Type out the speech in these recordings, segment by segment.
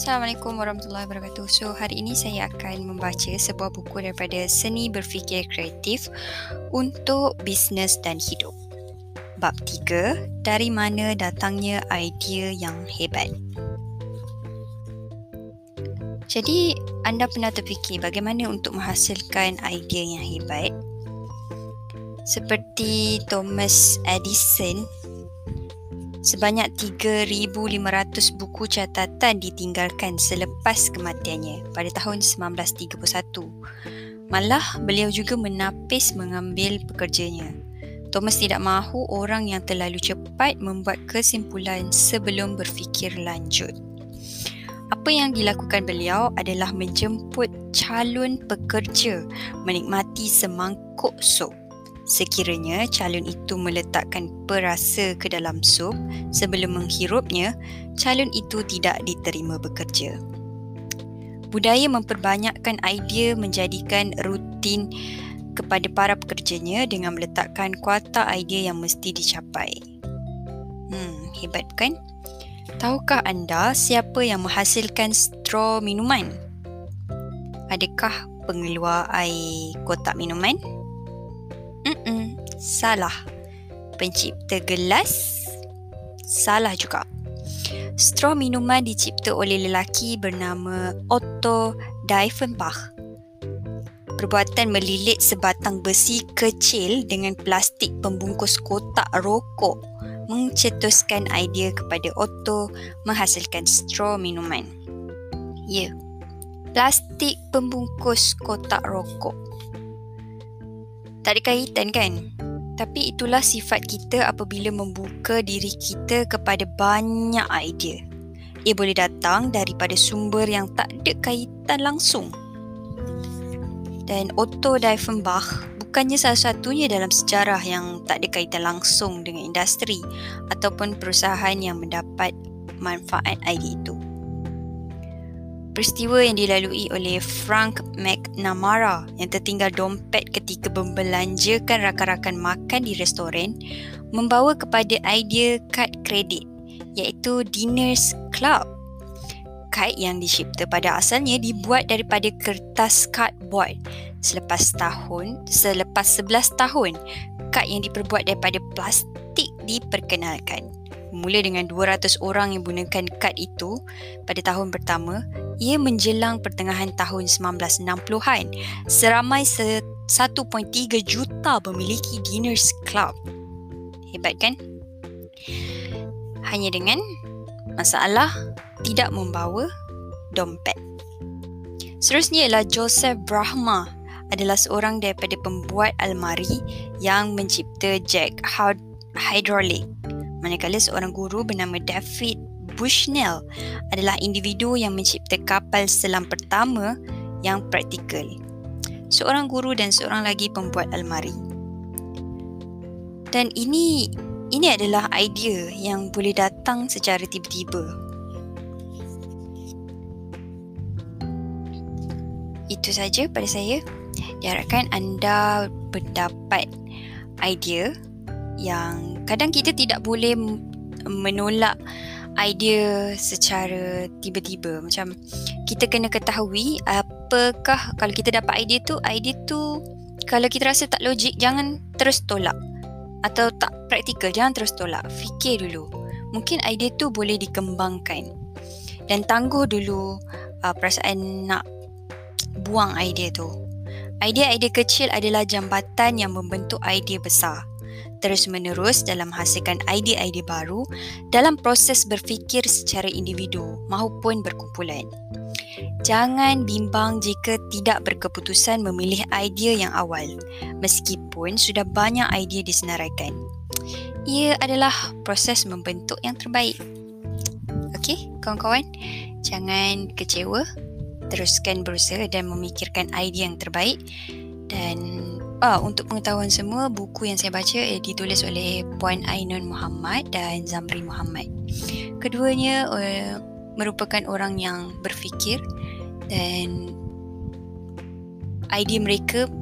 Assalamualaikum warahmatullahi wabarakatuh. So, hari ini saya akan membaca sebuah buku daripada Seni Berfikir Kreatif untuk Bisnes dan Hidup. Bab 3, dari mana datangnya idea yang hebat. Jadi, anda pernah terfikir bagaimana untuk menghasilkan idea yang hebat? Seperti Thomas Edison Sebanyak 3,500 buku catatan ditinggalkan selepas kematiannya pada tahun 1931. Malah beliau juga menapis mengambil pekerjanya. Thomas tidak mahu orang yang terlalu cepat membuat kesimpulan sebelum berfikir lanjut. Apa yang dilakukan beliau adalah menjemput calon pekerja menikmati semangkuk sup Sekiranya calon itu meletakkan perasa ke dalam sup sebelum menghirupnya, calon itu tidak diterima bekerja. Budaya memperbanyakkan idea menjadikan rutin kepada para pekerjanya dengan meletakkan kuota idea yang mesti dicapai. Hmm, hebat bukan? Tahukah anda siapa yang menghasilkan straw minuman? Adakah pengeluar air kotak minuman? Mm-mm, salah. Pencipta gelas? Salah juga. Straw minuman dicipta oleh lelaki bernama Otto Diefenbach. Perbuatan melilit sebatang besi kecil dengan plastik pembungkus kotak rokok mencetuskan idea kepada Otto menghasilkan straw minuman. Ya, plastik pembungkus kotak rokok tak ada kaitan kan? Tapi itulah sifat kita apabila membuka diri kita kepada banyak idea. Ia boleh datang daripada sumber yang tak ada kaitan langsung. Dan Otto Diefenbach bukannya salah satunya dalam sejarah yang tak ada kaitan langsung dengan industri ataupun perusahaan yang mendapat manfaat idea itu. Peristiwa yang dilalui oleh Frank McNamara yang tertinggal dompet ketika membelanjakan rakan-rakan makan di restoran membawa kepada idea kad kredit iaitu Diners Club. Kad yang dicipta pada asalnya dibuat daripada kertas cardboard. Selepas tahun, selepas 11 tahun, kad yang diperbuat daripada plastik diperkenalkan. Mula dengan 200 orang yang gunakan kad itu pada tahun pertama, ia menjelang pertengahan tahun 1960-an. Seramai 1.3 juta memiliki Diners Club. Hebat kan? Hanya dengan masalah tidak membawa dompet. Seterusnya ialah Joseph Brahma adalah seorang daripada pembuat almari yang mencipta jack hydraulic manakala seorang guru bernama David Bushnell adalah individu yang mencipta kapal selam pertama yang praktikal. Seorang guru dan seorang lagi pembuat almari. Dan ini ini adalah idea yang boleh datang secara tiba-tiba. Itu saja pada saya. Diharapkan anda mendapat idea yang kadang kita tidak boleh menolak idea secara tiba-tiba. Macam kita kena ketahui apakah kalau kita dapat idea tu idea tu kalau kita rasa tak logik jangan terus tolak. Atau tak praktikal jangan terus tolak. Fikir dulu. Mungkin idea tu boleh dikembangkan. Dan tangguh dulu uh, perasaan nak buang idea tu. Idea-idea kecil adalah jambatan yang membentuk idea besar terus-menerus dalam menghasilkan idea-idea baru dalam proses berfikir secara individu maupun berkumpulan. Jangan bimbang jika tidak berkeputusan memilih idea yang awal meskipun sudah banyak idea disenaraikan. Ia adalah proses membentuk yang terbaik. Okey, kawan-kawan, jangan kecewa. Teruskan berusaha dan memikirkan idea yang terbaik dan Ah, untuk pengetahuan semua, buku yang saya baca eh, ditulis oleh Puan Ainun Muhammad dan Zamri Muhammad. Keduanya uh, merupakan orang yang berfikir dan idea mereka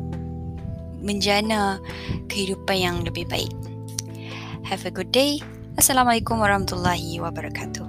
menjana kehidupan yang lebih baik. Have a good day. Assalamualaikum warahmatullahi wabarakatuh.